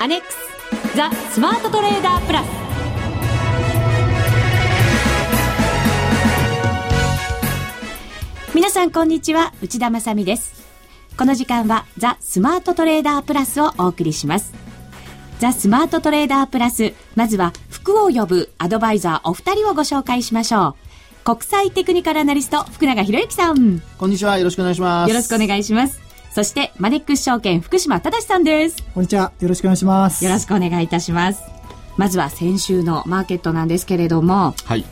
アネックスザ・スマートトレーダープラス。皆さんこんにちは内田まさです。この時間はザ・スマートトレーダープラスをお送りします。ザ・スマートトレーダープラスまずは服を呼ぶアドバイザーお二人をご紹介しましょう。国際テクニカルアナリスト福永博之さん。こんにちはよろしくお願いします。よろしくお願いしますそしてマネックス証券福島正さんです。こんにちは。よろしくお願いします。よろしくお願いいたします。まずは先週のマーケットなんですけれどもはい。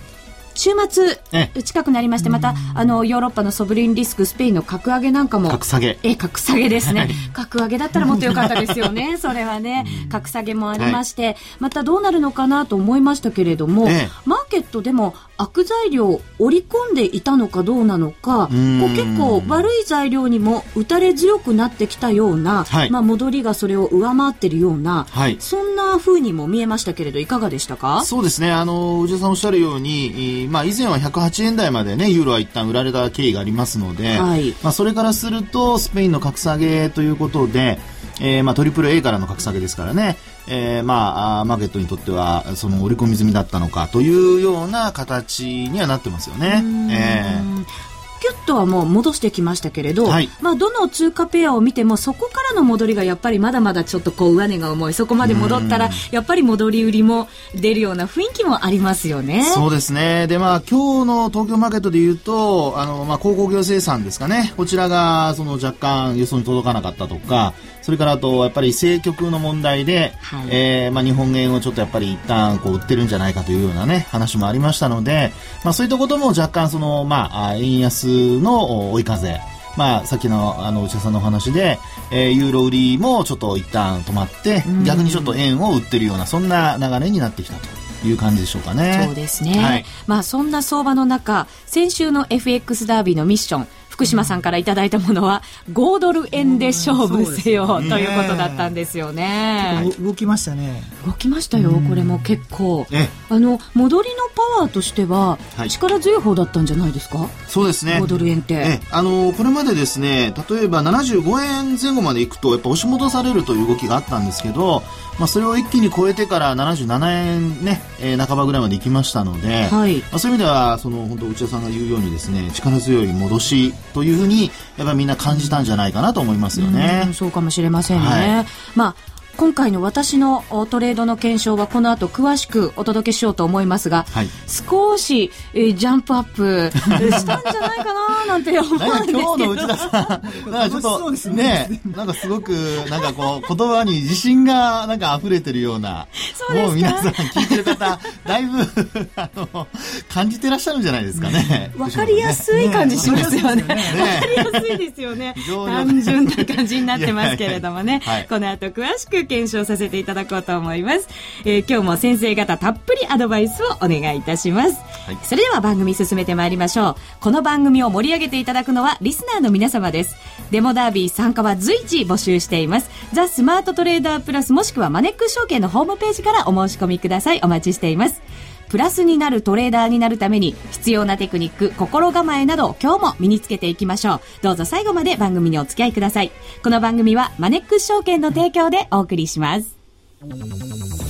週末近くなりましてまたあのヨーロッパのソブリンリスクスペインの格上げなんかも。格下げ。え格下げですね。格上げだったらもっとよかったですよね それはね。格下げもありまして、はい、またどうなるのかなと思いましたけれども、ええ、マーケットでも悪材料を織り込んでいたのかどうなのかこう結構悪い材料にも打たれ強くなってきたような、はい、まあ、戻りがそれを上回っているような、はい、そんなふうにも見えましたけれどいかがでしたか？そうですね。あの内田さんおっしゃるように、まあ、以前は108円台まで、ね、ユーロは一旦売られた経緯がありますので、はい、まあ、それからするとスペインの格下げということで、えー、まあトリプル A からの格下げですからね、えー、まあマーケットにとってはその織り込み済みだったのかというような形にはなってますよね。えーキュッとはもう戻してきましたけれど、はい、まあ、どの通貨ペアを見てもそこからの戻りがやっぱりまだまだちょっとこう上値が重い。そこまで戻ったらやっぱり戻り売りも出るような雰囲気もありますよね。そうですね。で、まあ、今日の東京マーケットでいうとあの、まあ、鉱工業生産ですかね。こちらがその若干予想に届かなかったとかそれからあとやっぱり政局の問題で、はい、えー、まあ、日本円をちょっとやっぱり一旦こう売ってるんじゃないかというようなね話もありましたので、まあ、そういったことも若干その、まあ、円安の追い風まあ、さっきのあの内田さんのお話で、えー、ユーロ売りもちょっと一旦止まって、逆にちょっと円を売ってるようなそんな流れになってきたという感じでしょうかね。そうですね。はい、まあそんな相場の中、先週の FX ダービーのミッション、福島さんからいただいたものは5ドル円で勝負せよ、ということだったんですよね。動きましたね。動きましたよ、これも結構。あの戻りのパワーとしては、力強い方だったんじゃないですか？そうですね。5ドル円って。あのこれまでですね、例えば75円前後までいくとやっぱ押し戻されるという動きがあったんですけど。まあ、それを一気に超えてから77円ね、えー、半ばぐらいまで行きましたので、はい、まあ、そういう意味ではその本当内田さんが言うようにですね力強い戻しというふうにやっぱりみんな感じたんじゃないかなと思いますよね。うそうかもしれませんね。はい、まあ今回の私のトレードの検証はこの後詳しくお届けしようと思いますが、はい、少し、えー、ジャンプアップ したんじゃないかななんて思うんですけど。今日の内田さん。なんかちょっとねなんかすごくなんかこう言葉に自信がなんか溢れてるようなもう皆さん聞いてる方だいぶあの感じてらっしゃるんじゃないですかね。わかりやすい感じしますよね。わ、ね、かりやすいですよね。単純な感じになってますけれどもね、はい、この後詳しく検証させていただこうと思います。えー、今日も先生方たっぷりアドバイスをお願いいたします。はい、それでは番組進めてまいりましょう。この番組を盛り上げていただくのはリスナーの皆様です。デモダービー参加は随時募集しています。ザ・スマートトレーダープラスもしくはマネックス証券のホームページからお申し込みください。お待ちしています。プラスになるトレーダーになるために必要なテクニック、心構えなど今日も身につけていきましょう。どうぞ最後まで番組にお付き合いください。この番組はマネックス証券の提供でお送りします。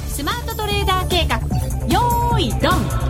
スマートトレーダー計画、よーいドン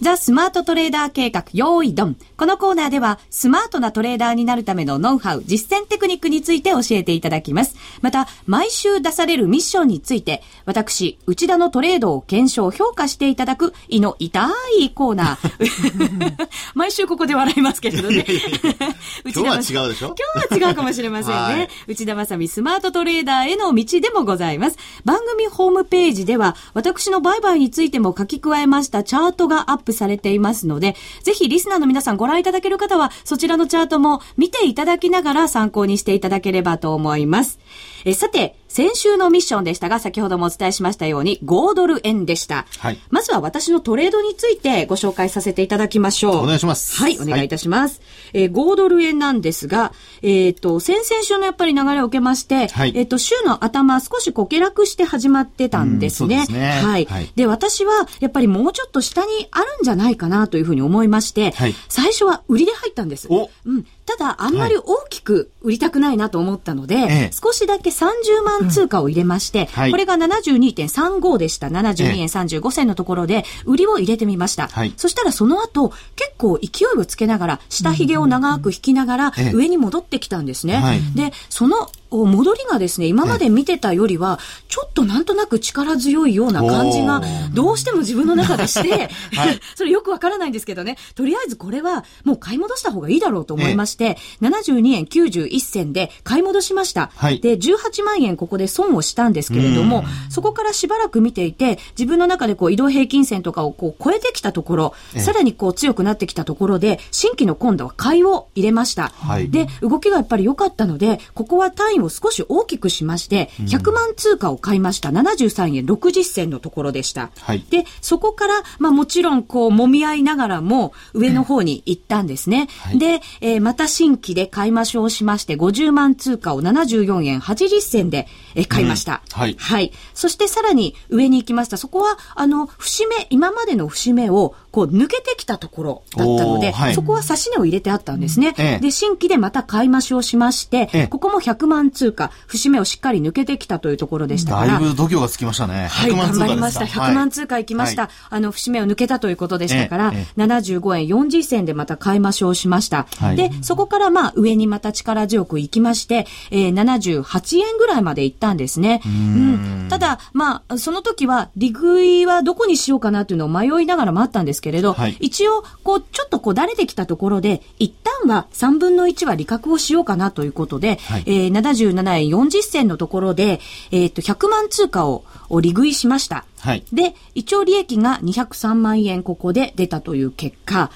ザ・スマートトレーダー計画、用意ドン。このコーナーでは、スマートなトレーダーになるためのノウハウ、実践テクニックについて教えていただきます。また、毎週出されるミッションについて、私、内田のトレードを検証、評価していただく、胃の痛いコーナー。毎週ここで笑いますけれどね。今日は違うでしょ？今日は違うかもしれませんね。内田まさみスマートトレーダーへの道でもございます。番組ホームページでは、私の売買についても書き加えましたチャートがアップされていますので、ぜひリスナーの皆さんご覧覧いただける方は、そちらのチャートも見ていただきながら参考にしていただければと思います。えさて、先週のミッションでしたが、先ほどもお伝えしましたように、5ドル円でした。はい。まずは私のトレードについてご紹介させていただきましょう。お願いします。はい、お願いいたします。はい、えー、5ドル円なんですが、えっ、ー、と、先々週のやっぱり流れを受けまして、はい、えっ、ー、と、週の頭少しこう下落して始まってたんですね。すねはい、はい。で、私はやっぱりもうちょっと下にあるんじゃないかなというふうに思いまして、はい、最初は売りで入ったんです。おうん。ただ、あんまり大きく売りたくないなと思ったので、はい、少しだけ30万通貨を入れまして、うん、これが72.35でした。72円35銭のところで、売りを入れてみました。はい、そしたらその後、結構勢いをつけながら、下髭を長く引きながら、上に戻ってきたんですね。で、その戻りがですね、今まで見てたよりは、ちょっとなんとなく力強いような感じが、どうしても自分の中でして、はい、それよくわからないんですけどね、とりあえずこれはもう買い戻した方がいいだろうと思いまして、72円91銭で買い戻しました。はい、で、18万円ここで損をしたんですけれども、そこからしばらく見ていて、自分の中でこう移動平均線とかをこう超えてきたところ、さらにこう強くなってきたところで、新規の今度は買いを入れました。はい、で、動きがやっぱり良かったので、ここは単位を少し大きくしまして、100万通貨を買いました。73円60銭のところでした。はい、で、そこから、まあもちろんこう揉み合いながらも上の方に行ったんですね。はい、で、えー、また新規で買いましょうしまして、50万通貨を74円80銭で、え買いました、うん、はい。はい。そしてさらに上に行きました。そこは、あの、節目、今までの節目をこう抜けてきたところだったので、はい、そこは指し値を入れてあったんですね。ええ、で、新規でまた買い増しをしまして、え、ここも100万通貨、節目をしっかり抜けてきたというところでしたから。だいぶ度胸がつきましたね。はい、頑張りました。100万通貨行きました。はい、あの、節目を抜けたということでしたから、75円40銭でまた買い増しをしました。はい、で、そこからまあ上にまた力強く行きまして、えー、78円ぐらいまで行ったんですね。うん,、ただ、まあ、その時は、利食いはどこにしようかなというのを迷いながらもあったんですけれど、はい、一応、こう、ちょっとこう、だれてきたところで、一旦は3分の1は利確をしようかなということで、はい、えー、77円40銭のところで、えっ、ー、と、100万通貨を利食いしました。はい、で、一応利益が203万円ここで出たという結果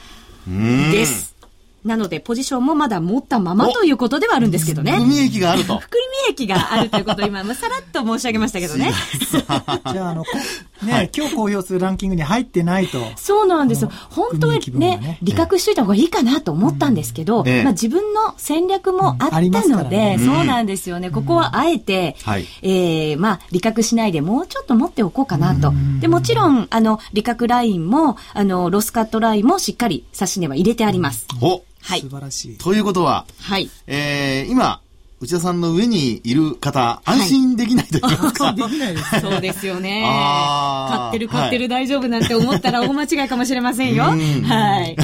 です。なので、ポジションもまだ持ったままということではあるんですけどね。含み益があると。含み益があるということを今、さらっと申し上げましたけどね。じゃあ、あの、ね、はい、今日公表するランキングに入ってないと。そうなんですよ。本当にね、ね理覚しといた方がいいかなと思ったんですけど、うん、まあ自分の戦略もあったので、ね、そうなんですよね。ここはあえて、うん、えー、まあ理覚しないでもうちょっと持っておこうかなと。で、もちろん、あの、理覚ラインも、あの、ロスカットラインもしっかり指し値は入れてあります。おはい。素晴らしい。ということは、はい。えー、今、内田さんの上にいる方、安心できないと言いますか。できないです。そうですよね。買ってる買ってる、大丈夫なんて思ったら 大間違いかもしれませんよ。はい。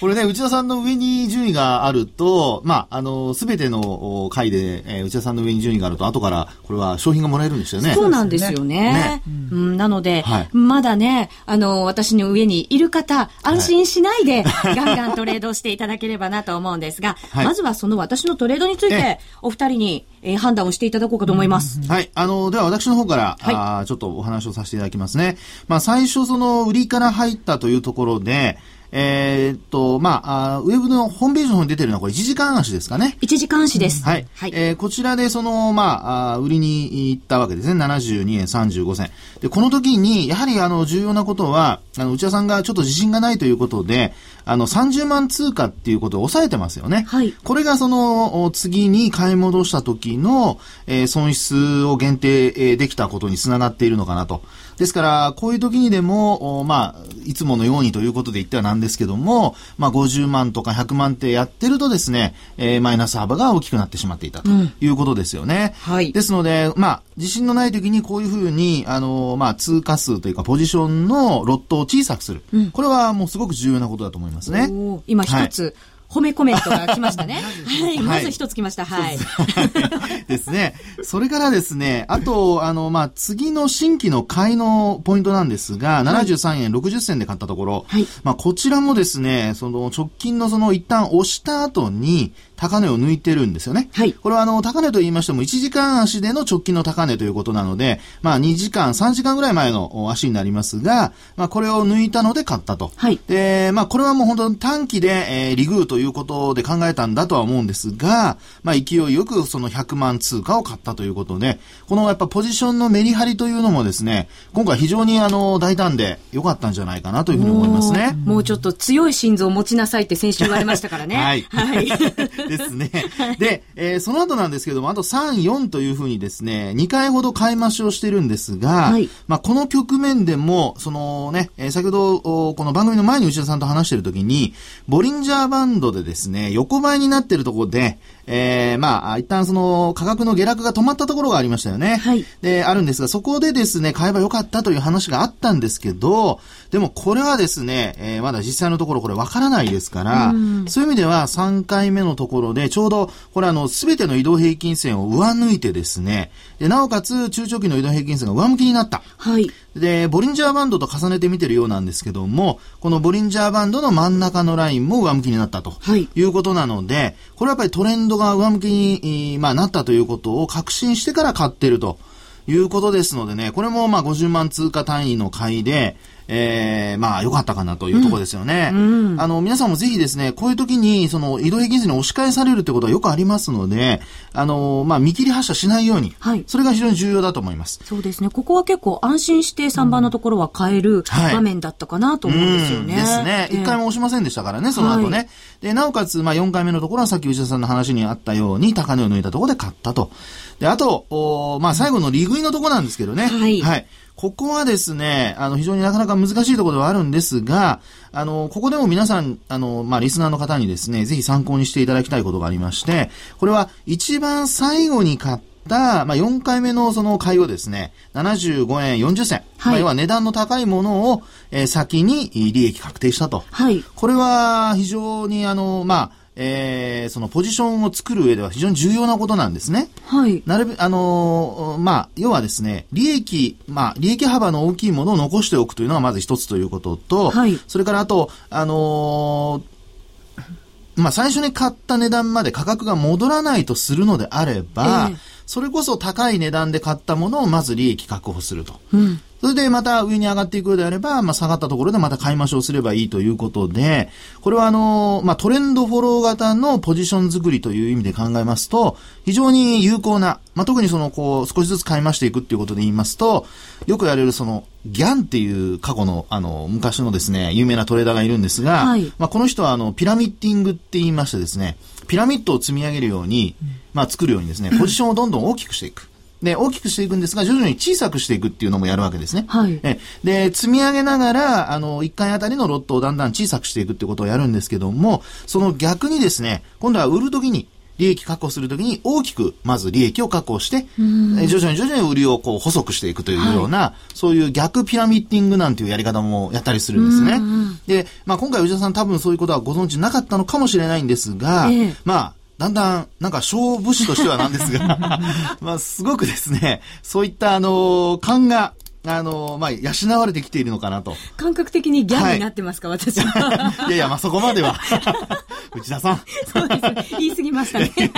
これね、内田さんの上に順位があると、まあ、あの、すべての回で、えー、内田さんの上に順位があると、後からこれは商品がもらえるんですよね。そうなんですよね。ねうん、なので、はい、まだね、あの、私の上にいる方、安心しないで、ガンガントレードしていただければなと思うんですが、はい、まずはその私のトレードについて、お二人に、えー、判断をしていただこうかと思います。はい。あの、では私の方から、はい、あちょっとお話をさせていただきますね。まあ、最初その売りから入ったというところで、えー、っと、まあ、ウェブのホームページの方に出てるのはこれ1時間足ですかね。1時間足です。はい。はい、えー、こちらでその、まあ、売りに行ったわけですね。72円35銭。で、この時に、やはりあの、重要なことは、あの、内田さんがちょっと自信がないということで、あの、30万通貨っていうことを抑えてますよね。はい。これがその、次に買い戻した時の、えー、損失を限定できたことにつながっているのかなと。ですから、こういう時にでも、まあ、いつものようにということで言ってはなんですけども、まあ、50万とか100万ってやってるとですね、えー、マイナス幅が大きくなってしまっていたということですよね。うん、はい。ですので、まあ、自信のない時にこういうふうに、あの、まあ、通過数というか、ポジションのロットを小さくする。うん、これはもうすごく重要なことだと思いますね。今一つ、はい褒めコメントが来ましたね。はい。まず一つ来ました。はい。ですね。それからですね、あと、あの、まあ、次の新規の買いのポイントなんですが、73円60銭で買ったところ、はい、まあ、こちらもですね、その直近のその一旦押した後に、高値を抜いてるんですよね。はい。これはあの、高値と言いましても、1時間足での直近の高値ということなので、まあ、2時間、3時間ぐらい前の足になりますが、まあ、これを抜いたので買ったと。はい。で、まあ、これはもう本当に短期で、えー、リグーといいうことで考えたんだとは思うんですが、まあ、勢いよくその100万通貨を買ったということで、このやっぱポジションのメリハリというのもですね、今回非常にあの、大胆で良かったんじゃないかなというふうに思いますね。もうちょっと強い心臓を持ちなさいって先週言われましたからね。はい。はい。ですね。で、えー、その後なんですけども、あと3、4というふうにですね、2回ほど買い増しをしてるんですが、はい、まあ、この局面でも、そのね、えー、先ほど、この番組の前に内田さんと話してるときに、ボリンジャーバンドでですね、横ばいになってるところで、えー、まあ、一旦その価格の下落が止まったところがありましたよね。はい。で、あるんですが、そこでですね、買えばよかったという話があったんですけど、でもこれはですね、えー、まだ実際のところこれわからないですから、そういう意味では3回目のところで、ちょうど、これあの、すべての移動平均線を上抜いてですね、でなおかつ中長期の移動平均線が上向きになった。はい。で、ボリンジャーバンドと重ねて見てるようなんですけども、このボリンジャーバンドの真ん中のラインも上向きになったと、はい、いうことなので、これはやっぱりトレンドが上向きに、まあ、なったということを確信してから買ってるということですのでね、これもまあ50万通貨単位の買いで、えー、まあ、良かったかなというところですよね。うんうん、あの、皆さんもぜひですね、こういう時に、その、移動平均線に押し返されるってことはよくありますので、あの、まあ、見切り発射しないように、はい、それが非常に重要だと思います。そうですね。ここは結構安心して3番のところは変える場面だったかなと思うんですよね。はい、ですね。1回も押しませんでしたからね、その後ね。はい、で、なおかつ、まあ、4回目のところはさっき内田さんの話にあったように、高値を抜いたところで買ったと。で、あと、おまあ、最後の利食いのところなんですけどね。はい。はい。ここはですね、あの、非常になかなか難しいところではあるんですが、あの、ここでも皆さん、あの、まあ、リスナーの方にですね、ぜひ参考にしていただきたいことがありまして、これは一番最後に買った、まあ、4回目のその買いをですね、75円40銭。はい、まあ、要は値段の高いものを、えー、先に利益確定したと。はい。これは非常にあの、まあ、えー、そのポジションを作る上では非常に重要なことなんですね。はい。なるべく、あのー、まあ、要はですね、利益、まあ、利益幅の大きいものを残しておくというのがまず一つということと、はい。それからあと、あのーまあ最初に買った値段まで価格が戻らないとするのであれば、えー、それこそ高い値段で買ったものをまず利益確保すると。うん、それでまた上に上がっていくようであれば、まあ下がったところでまた買い増しをすればいいということで、これはあの、まあトレンドフォロー型のポジション作りという意味で考えますと、非常に有効な、まあ特にそのこう少しずつ買い増していくっていうことで言いますと、よくやれるそのギャンっていう過去の、あの、昔のですね、有名なトレーダーがいるんですが、はい、まあこの人はあの、ピラミッティングって言いましてですね、ピラミッドを積み上げるように、まあ作るようにですね、ポジションをどんどん大きくしていく。で、大きくしていくんですが、徐々に小さくしていくっていうのもやるわけですね。はい。えで、積み上げながら、あの、1回あたりのロットをだんだん小さくしていくってことをやるんですけども、その逆にですね、今度は売るときに、利益確保するときに大きくまず利益を確保して、徐々に徐々に売りをこう細くしていくというような、はい、そういう逆ピラミッティングなんていうやり方もやったりするんですね。で、まあ今回内田さん多分そういうことはご存知なかったのかもしれないんですが、えー、まあだんだん、なんか、勝負師としてはなんですが まあ、すごくですね、そういった、あの、勘が、あの、まあ、養われてきているのかなと。感覚的にギャンになってますか、はい、私は。いやいや、まあ、そこまでは。内田さん。そうですね。言い過ぎましたね。で、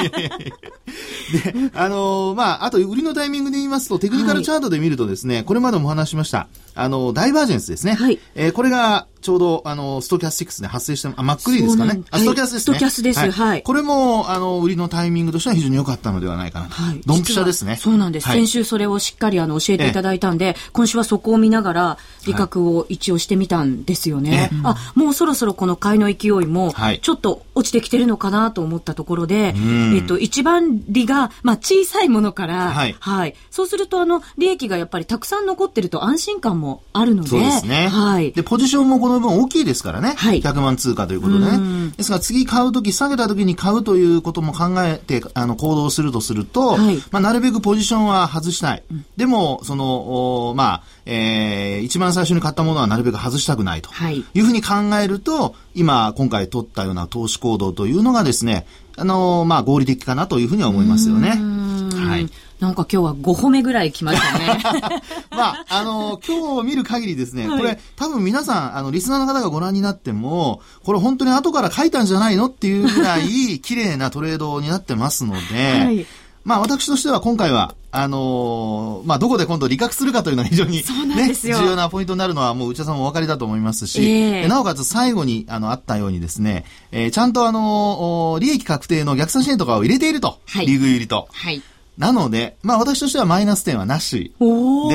あのー、まあ、あと、売りのタイミングで言いますと、テクニカルチャートで見るとですね、はい、これまでもお話しました、あの、ダイバージェンスですね。はい。えー、これが、ちょうど、あの、ストキャスティックスで発生して、あ、マックリーですかね。あ、ストキャスですね。ストキャスです、はい。はい。これも、あの、売りのタイミングとしては非常に良かったのではないかなと。はい。ドンピシャですね。そうなんです。先週それをしっかり、あの、教えていただいたんで、今週はそこを見ながら、利確を一応してみたんですよね。あ、もうそろそろこの買いの勢いも、ちょっと落ちてきてるのかなと思ったところで、えっと、一番利が、まあ、小さいものから、はい。はい。そうすると、あの、利益がやっぱりたくさん残ってると安心感もあるので、そうですね。はい。で、ポジションもこの分大きいですからね。はい。100万通貨ということでね。ですが、次買うとき、下げたときに買うということも考えて、あの、行動するとすると、はい。まあ、なるべくポジションは外したい。うん、でも、その、おまあ、えー、一番最初に買ったものはなるべく外したくないと。はい。いうふうに考えると、今、今回取ったような投資行動というのがですね、あの、まあ、合理的かなというふうには思いますよね。はい。なんか今日は5歩目ぐらい来ましたね。まあ、あの、今日見る限りですね、はい、これ多分皆さん、あの、リスナーの方がご覧になっても、これ本当に後から書いたんじゃないのっていうぐらい綺麗なトレードになってますので、はいまあ私としては今回は、あのー、まあどこで今度利確するかというのは非常に、ね、重要なポイントになるのはもう内田さんもお分かりだと思いますし、えー、なおかつ最後にあのあったようにですね、えー、ちゃんとあのー、利益確定の逆算支援とかを入れていると、はい、リーグ入りと。はいなので、まあ私としてはマイナス点はなしで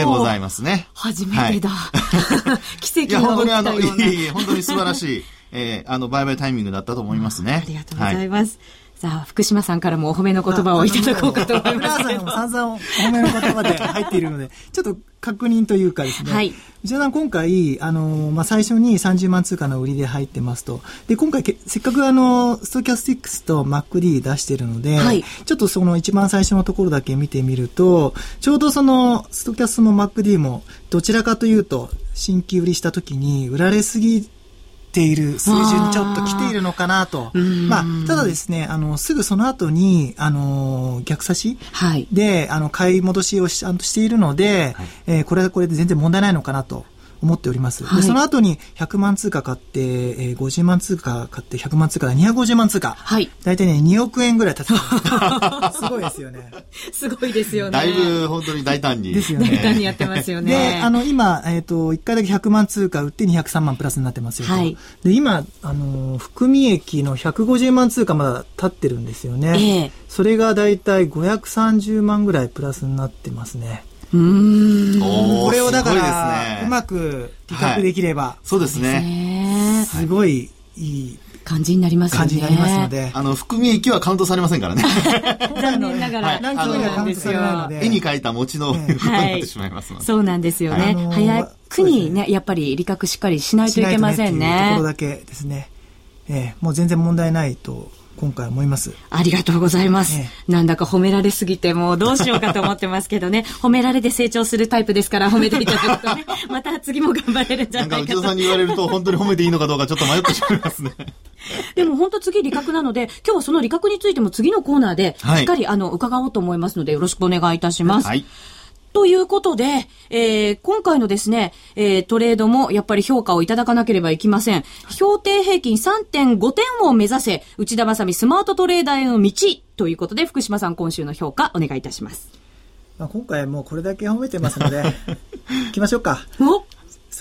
ございますね。初めてだ。はい、奇跡が起きたような。いや、本当にあの、いえいえ、本当に素晴らしい、えー、あの、売買タイミングだったと思いますね。ありがとうございます。はいさあ、福島さんからもお褒めの言葉をいただこうかと思いますけど。さんさんお褒めの言葉で入っているので、ちょっと確認というかですね。はい。内田さん今回、あの、まあ、最初に30万通貨の売りで入ってますと。で、今回せっかくあの、ストキャスティックスと MacD 出してるので、はい、ちょっとその一番最初のところだけ見てみると、ちょうどその、ストキャスも MacD も、どちらかというと、新規売りした時に売られすぎている水準にちょっと来ているのかなと。まあ、ただですね、あの、すぐその後に、あの、逆差しで、はい、あの、買い戻しをちゃんとしているので、はい、えー、これはこれで全然問題ないのかなと。思っております。はい、でその後に100万通貨買って、えー、50万通貨買って100万通貨で250万通貨。はい。大体ね、2億円ぐらい経つ。すごいですよね。すごいですよね。だいぶ本当に大胆に。ですよね。大胆にやってますよね。で、あの、今、えっ、ー、と、1回だけ100万通貨売って203万プラスになってますよはい。で、今、あの、含み益の150万通貨まだ経ってるんですよね。ええー、それが大体530万ぐらいプラスになってますね。うんこれをだから、ね、うまく理覚できれば、はい、そうですね。すごいいい。感じになりますね。感じになりますので。あの、含み益はカウントされませんからね。残念ながら。ランキングではカウントされないので。絵に描いた餅の、ことになってしまいますので。そうなんですよね。早くにね、やっぱり理覚しっかりしないといけませんね。ところだけですね。えー、もう全然問題ないと今回思います。ありがとうございます。なんだか褒められすぎてもうどうしようかと思ってますけどね。褒められて成長するタイプですから褒めていただくとね、また次も頑張れるんじゃないかと。なんか内田さんに言われると本当に褒めていいのかどうかちょっと迷ってしまいますね。でも本当次理覚なので、今日はその理覚についても次のコーナーでしっかり、はい、あの伺おうと思いますのでよろしくお願いいたします。はい。ということで、えー、今回のですね、えー、トレードもやっぱり評価をいただかなければいけません。評定平均3.5点を目指せ、内田正美スマートトレーダーへの道ということで、福島さん今週の評価お願いいたします。まあ、今回もうこれだけ褒めてますので、行きましょうか。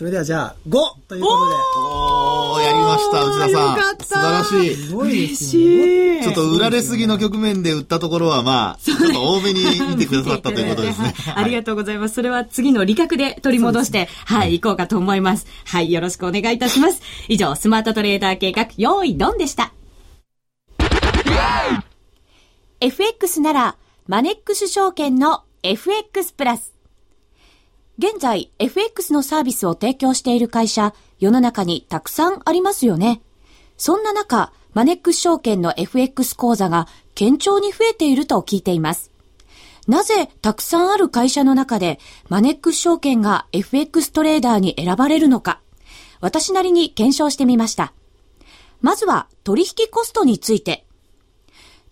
おそれではじゃあ、5ということで。おー、やりました、内田さん。よかった。素晴らしい。すごいですね。ちょっと売られすぎの局面で売ったところは、まあ、ちょっと多めに見てくださったということですね。ありがとうございます。それは次の利確で取り戻して、はい、行こうかと思います。はい、よろしくお願いいたします。以上、スマートトレーダー計画、用意ドンでした。FX なら、マネックス証券の FX プラス。現在、FX のサービスを提供している会社、世の中にたくさんありますよね。そんな中、マネックス証券の FX 講座が堅調に増えていると聞いています。なぜたくさんある会社の中でマネックス証券が FX トレーダーに選ばれるのか、私なりに検証してみました。まずは取引コストについて。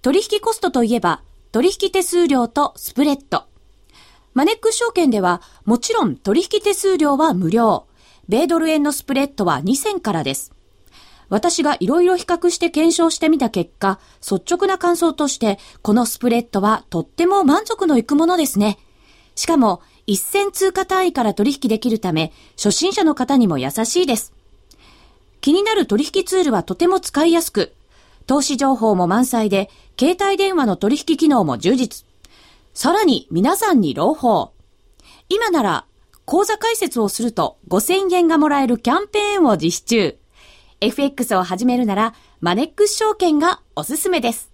取引コストといえば、取引手数料とスプレッド、マネックス証券では、もちろん取引手数料は無料。米ドル円のスプレッドは2000からです。私がいろいろ比較して検証してみた結果、率直な感想として、このスプレッドはとっても満足のいくものですね。しかも、1000通貨単位から取引できるため、初心者の方にも優しいです。気になる取引ツールはとても使いやすく、投資情報も満載で、携帯電話の取引機能も充実。さらに皆さんに朗報。今なら、口座開設をすると5000円がもらえるキャンペーンを実施中。FX を始めるなら、マネックス証券がおすすめです。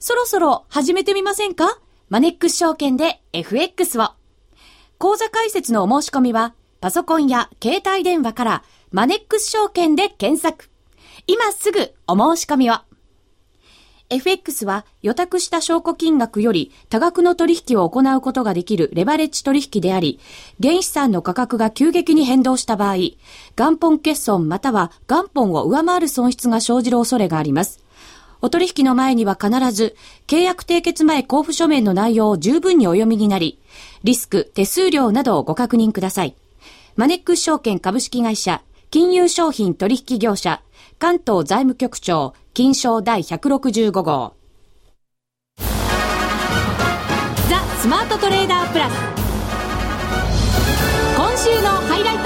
そろそろ始めてみませんか？マネックス証券で FX を。口座開設のお申し込みは、パソコンや携帯電話からマネックス証券で検索。今すぐお申し込みを。FX は予託した証拠金額より多額の取引を行うことができるレバレッジ取引であり、原資産の価格が急激に変動した場合、元本欠損または元本を上回る損失が生じる恐れがあります。お取引の前には必ず、契約締結前交付書面の内容を十分にお読みになり、リスク、手数料などをご確認ください。マネックス証券株式会社、金融商品取引業者、関東財務局長、金賞第165号。ザスマートトレーダープラス今週のハイライト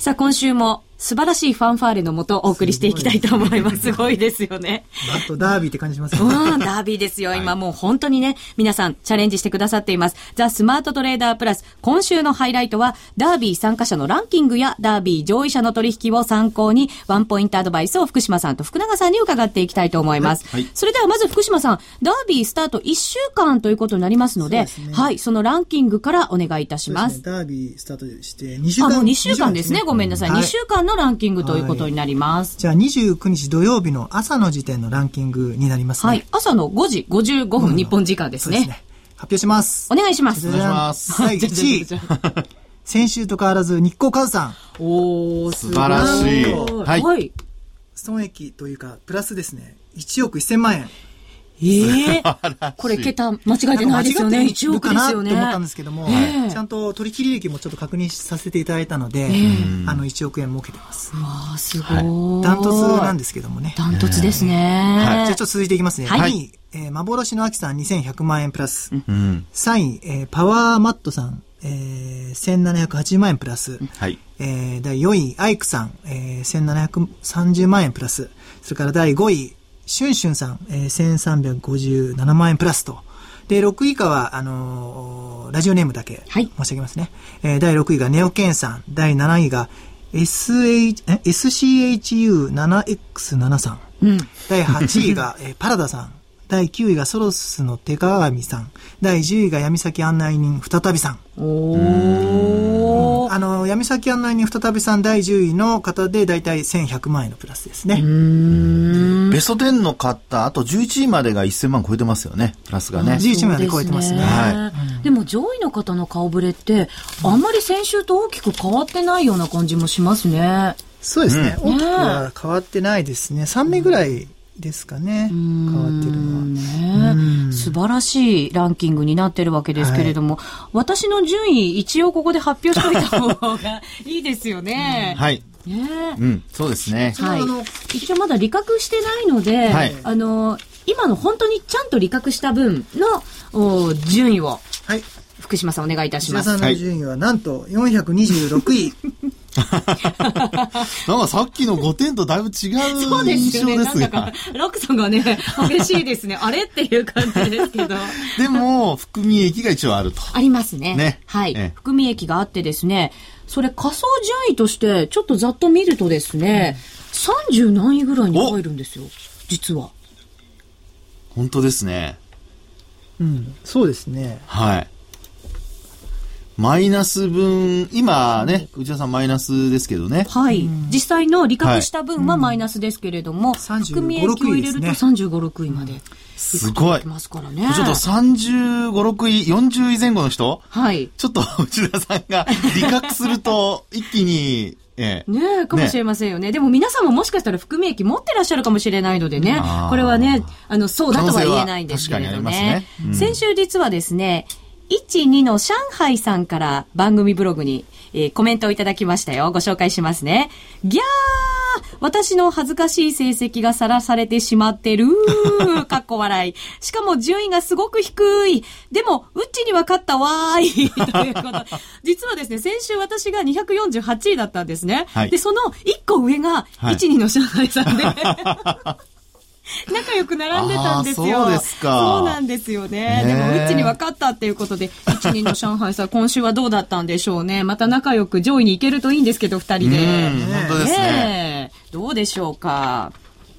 さあ今週も素晴らしいファンファーレのもとお送りしていきたいと思います。すごいですよね。あとダービーって感じしますね。うん、ダービーですよ。今もう本当にね、皆さんチャレンジしてくださっています。ザ・スマートトレーダープラス、今週のハイライトは、ダービー参加者のランキングやダービー上位者の取引を参考に、ワンポイントアドバイスを福島さんと福永さんに伺っていきたいと思います。はい、それではまず福島さん、ダービースタート1週間ということになりますので、でね、はい、そのランキングからお願いいたします。すね、ダービースタートして2週間。あ、もう2週間ですね。ごめんなさい。2週間のランキングということになります。じゃあ29日土曜日の朝の時点のランキングになりますね。はい。朝の5時55分、日本時間ですね。ですね。発表します。お願いします。お願いします。第1位。先週と変わらず日光カズさん。おー、素晴らしい。はい。損益というか、プラスですね。1億1000万円。ええー、これ桁間違えてないですよね。1億ですよね。と思ったんですけども、えー、ちゃんと取引履歴もちょっと確認させていただいたので、えー、あの1億円儲けてます。わあすごい。ダントツなんですけどもね。ダントツですね。はい、じゃあちょっと続いていきますね。はい。えー、幻の秋さん2100万円プラス。うん、3位、えー、パワーマットさん、えー、1780万円プラス。はい。えー、第4位、アイクさん、えー、1730万円プラス。それから第5位、シュンシュンさん、えー、1357万円プラスと。で、6位以下は、あのー、ラジオネームだけ申し上げますね。はい、えー、第6位がネオケンさん、第7位が SH、SCHU7X73、うん、第8位が、えー、パラダさん、第9位がソロスの手鏡さん、第10位が闇先案内人再びさん。おあの、闇先案内人再びさん第10位の方で大体1100万円のプラスですね。ベスト10の方、あと11位までが1000万超えてますよね、プラスがね。11位まで超えてますね。はい。でも上位の方の顔ぶれって、あんまり先週と大きく変わってないような感じもしますね。そうですね。うん、大きくは変わってないですね。3名ぐらいですかね変わってるのは、ね、素晴らしいランキングになってるわけですけれども、はい、私の順位一応ここで発表しておいた方がいいですよね。はいねうん、そうですね。はい。一応まだ理覚してないので、はい、あの、今の本当にちゃんと理覚した分のお順位を、はい。福島さんお願いいたします。福島さんの順位はなんと426位。なんかさっきの5点とだいぶ違う印象ですよね。なんか、ロックさんがね、激しいですね。あれっていう感じですけど。でも、含み益が一応あると。ありますね。ね。はい。含み益があってですね、それ仮想順位として、ちょっとざっと見るとですね、30何位ぐらいに入るんですよ。実は。本当ですね。うん、そうですね。はい。マイナス分、今ね、内田さんマイナスですけどね。はい。実際の利確した分はマイナスですけれども、はい、含み益を入れると35、6位まで。すごい。ますからね。ちょっと35、6位、40位前後の人？はい。ちょっと内田さんが利確すると、一気に、ええ、ねえ、かもしれませんよね。ねでも皆さんももしかしたら含み益持ってらっしゃるかもしれないのでね、これはね、あの、そうだとは言えないんですけれどね。ねうん、先週実はですね、12の上海さんから番組ブログに、えー、コメントをいただきましたよ。ご紹介しますね。ギャー私の恥ずかしい成績がさらされてしまってる。かっこ笑い。しかも順位がすごく低い。でも、うっちには勝ったわーい。ということ。実はですね、先週私が248位だったんですね。はい、で、その1個上が、12、はい、の上海さんで。仲良く並んでたんですよ。そうですか。そうなんですよね。でも、うちに分かったっていうことで、一人の上海さん、今週はどうだったんでしょうね。また仲良く上位に行けるといいんですけど、二人で。本当ですね。どうでしょうか。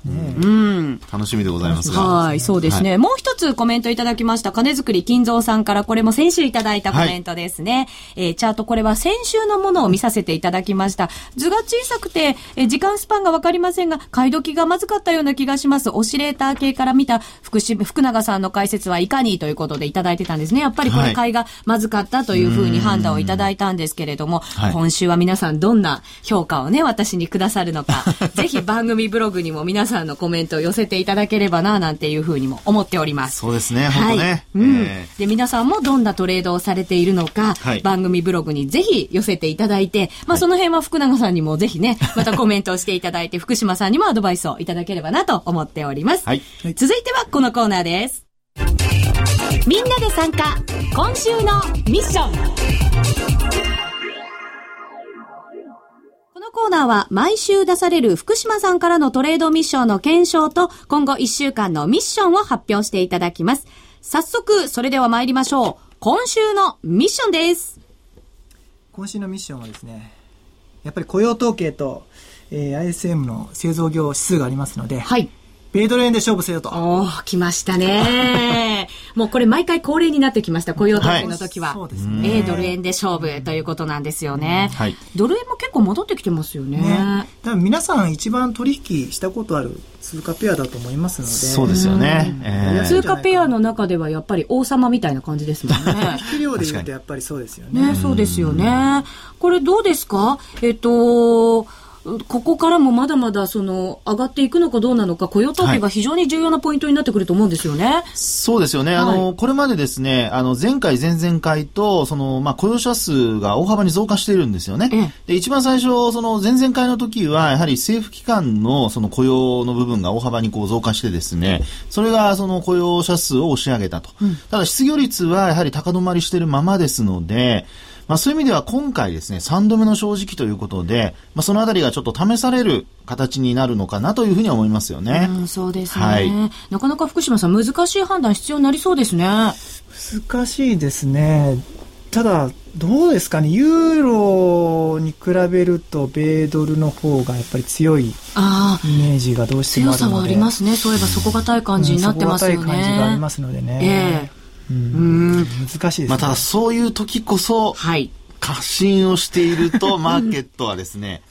うん。楽しみでございますはい、そうですね。はい、もう一つコメントいただきました。金作り金蔵さんから、これも先週いただいたコメントですね。はい、えー、チャート、これは先週のものを見させていただきました。図が小さくて、えー、時間スパンがわかりませんが、買い時がまずかったような気がします。オシレーター系から見た福島、福永さんの解説はいかにということでいただいてたんですね。やっぱりこれ買いがまずかったというふうに判断をいただいたんですけれども、はい、今週は皆さんどんな評価をね、私にくださるのか、ぜひ番組ブログにも皆さんさんのコメントを寄せていただければな、なんていうふうにも思っております。そうですね、本当ね。うん、えー、で、皆さんもどんなトレードをされているのか、はい、番組ブログにぜひ寄せていただいて、まあ、その辺は福永さんにもぜひね、またコメントをしていただいて、福島さんにもアドバイスをいただければなと思っております。はい。続いてはこのコーナーです。みんなで参加、今週のミッション。このコーナーは毎週出される福島さんからのトレードミッションの検証と今後1週間のミッションを発表していただきます。早速、それでは参りましょう。今週のミッションです。今週のミッションはですね、やっぱり雇用統計と、えー、ISM の製造業指数がありますので、はい。米ドル円で勝負せよと。おお来ましたね。もうこれ毎回恒例になってきました、雇用統計の時は。はい、そうですね。米ドル円で勝負ということなんですよね。はい。ドル円も結構戻ってきてますよね。ね多分皆さん一番取引したことある通貨ペアだと思いますので。そうですよね。えー、通貨ペアの中ではやっぱり王様みたいな感じですもんね。引き量で言うとやっぱりそうですよね。ね、そうですよね。これどうですか？えっと、ここからもまだまだその上がっていくのかどうなのか、雇用統計が非常に重要なポイントになってくると思うんですよね。はい、そうですよね。あの、これまでですね、あの、前回、前々回と、その、まあ、雇用者数が大幅に増加しているんですよね。で、一番最初、その、前々回の時は、やはり政府機関のその雇用の部分が大幅にこう増加してですね、それがその雇用者数を押し上げたと。うん、ただ、失業率はやはり高止まりしているままですので、まあ、そういう意味では今回ですね、3度目の正直ということで、まあ、そのあたりがちょっと試される形になるのかなというふうに思いますよね。うん、そうですね、はい。なかなか福島さん、難しい判断必要になりそうですね。難しいですね。ただ、どうですかね、ユーロに比べると、米ドルの方がやっぱり強いイメージがどうしてもあるので強さはありますね、そういえば底堅い感じになってますよね。底堅い感じがありますのでね。えーうん、難しいですね。まあ、ただそういう時こそ、はい。過信をしていると、マーケットはですね、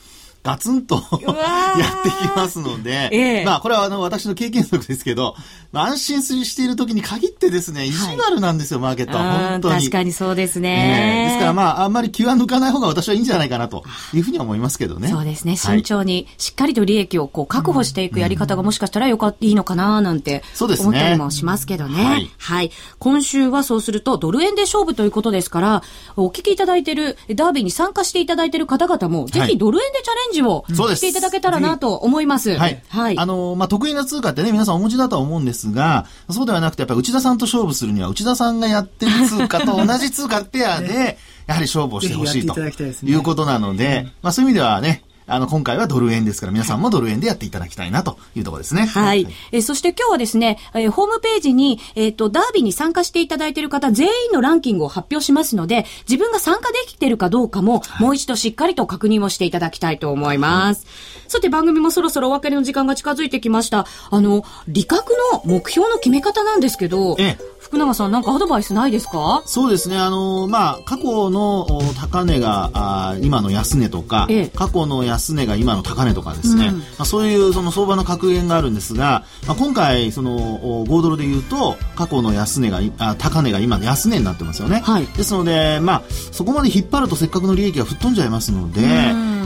ガツンと やってきますので、ええ、まあこれはあの私の経験則ですけど、まあ、安心している時に限ってですね、意地悪なんですよ、はい、マーケットは。本当に。確かにそうですね。ねですからまあ、あんまり気は抜かない方が私はいいんじゃないかなというふうには思いますけどね。そうですね。慎重に、しっかりと利益をこう確保していくやり方がもしかしたらよかった、いいのかななんて思ったりもしますけどね。はい、はい。今週はそうすると、ドル円で勝負ということですから、お聞きいただいている、ダービーに参加していただいている方々も、ぜひドル円でチャレンジをしていただけたらなと思います。はい。はい。あの、まあ、得意な通貨ってね、皆さんお持ちだとは思うんですが、そうではなくて、やっぱり内田さんと勝負するには、内田さんがやってる通貨と同じ通貨ペアで、やはり勝負をしてほしいということなので、まあ、そういう意味ではね、あの、今回はドル円ですから、皆さんもドル円でやっていただきたいなというところですね。はい。はい、えそして今日はですね、えー、ホームページに、えっ、ー、と、ダービーに参加していただいている方全員のランキングを発表しますので、自分が参加できているかどうかも、はい、もう一度しっかりと確認をしていただきたいと思います。はい、さて、番組もそろそろお別れの時間が近づいてきました。あの、利確の目標の決め方なんですけど、ええ福永さん、なんかアドバイスないですか？そうですね、あのまあ、過去の高値があ今の安値とか、ええ、過去の安値が今の高値とかですね、うん、まあ、そういうその相場の格言があるんですが、まあ、今回、その5ドルで言うと、過去の安値があ高値が今の安値になってますよね。はい、ですので、まあ、そこまで引っ張るとせっかくの利益が吹っ飛んじゃいますので、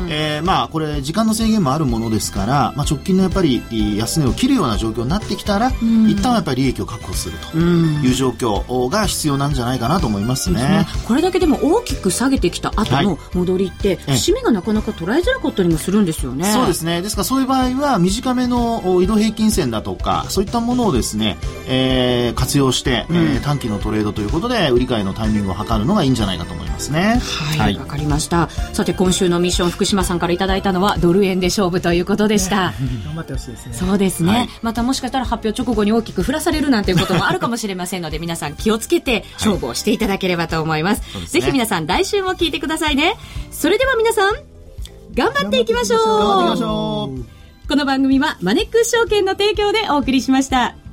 えー、まあこれ時間の制限もあるものですから、まあ、直近のやっぱり安値を切るような状況になってきたら、一旦はやっぱり利益を確保するという状況が必要なんじゃないかなと思いますね。ねこれだけでも大きく下げてきた後の戻りって、はい、節目がなかなか捉えづらかったりもするんですよね。そうですね。ですからそういう場合は短めの移動平均線だとかそういったものをですね、えー、活用して、うん、えー、短期のトレードということで売り買いのタイミングを測るのがいいんじゃないかと思いますね。はい、わ、はい、かりました。さて今週のミッション福島さんからいただいたのはドル円で勝負ということでした。頑張ってほしいですね。そうですね、はい、またもしかしたら発表直後に大きく振らされるなんていうこともあるかもしれませんので、皆さん気をつけて勝負をしていただければと思います。はい、ぜひ皆さん来週も聞いてくださいね。それでは皆さん、頑張っていきましょう。この番組はマネックス証券の提供でお送りしました。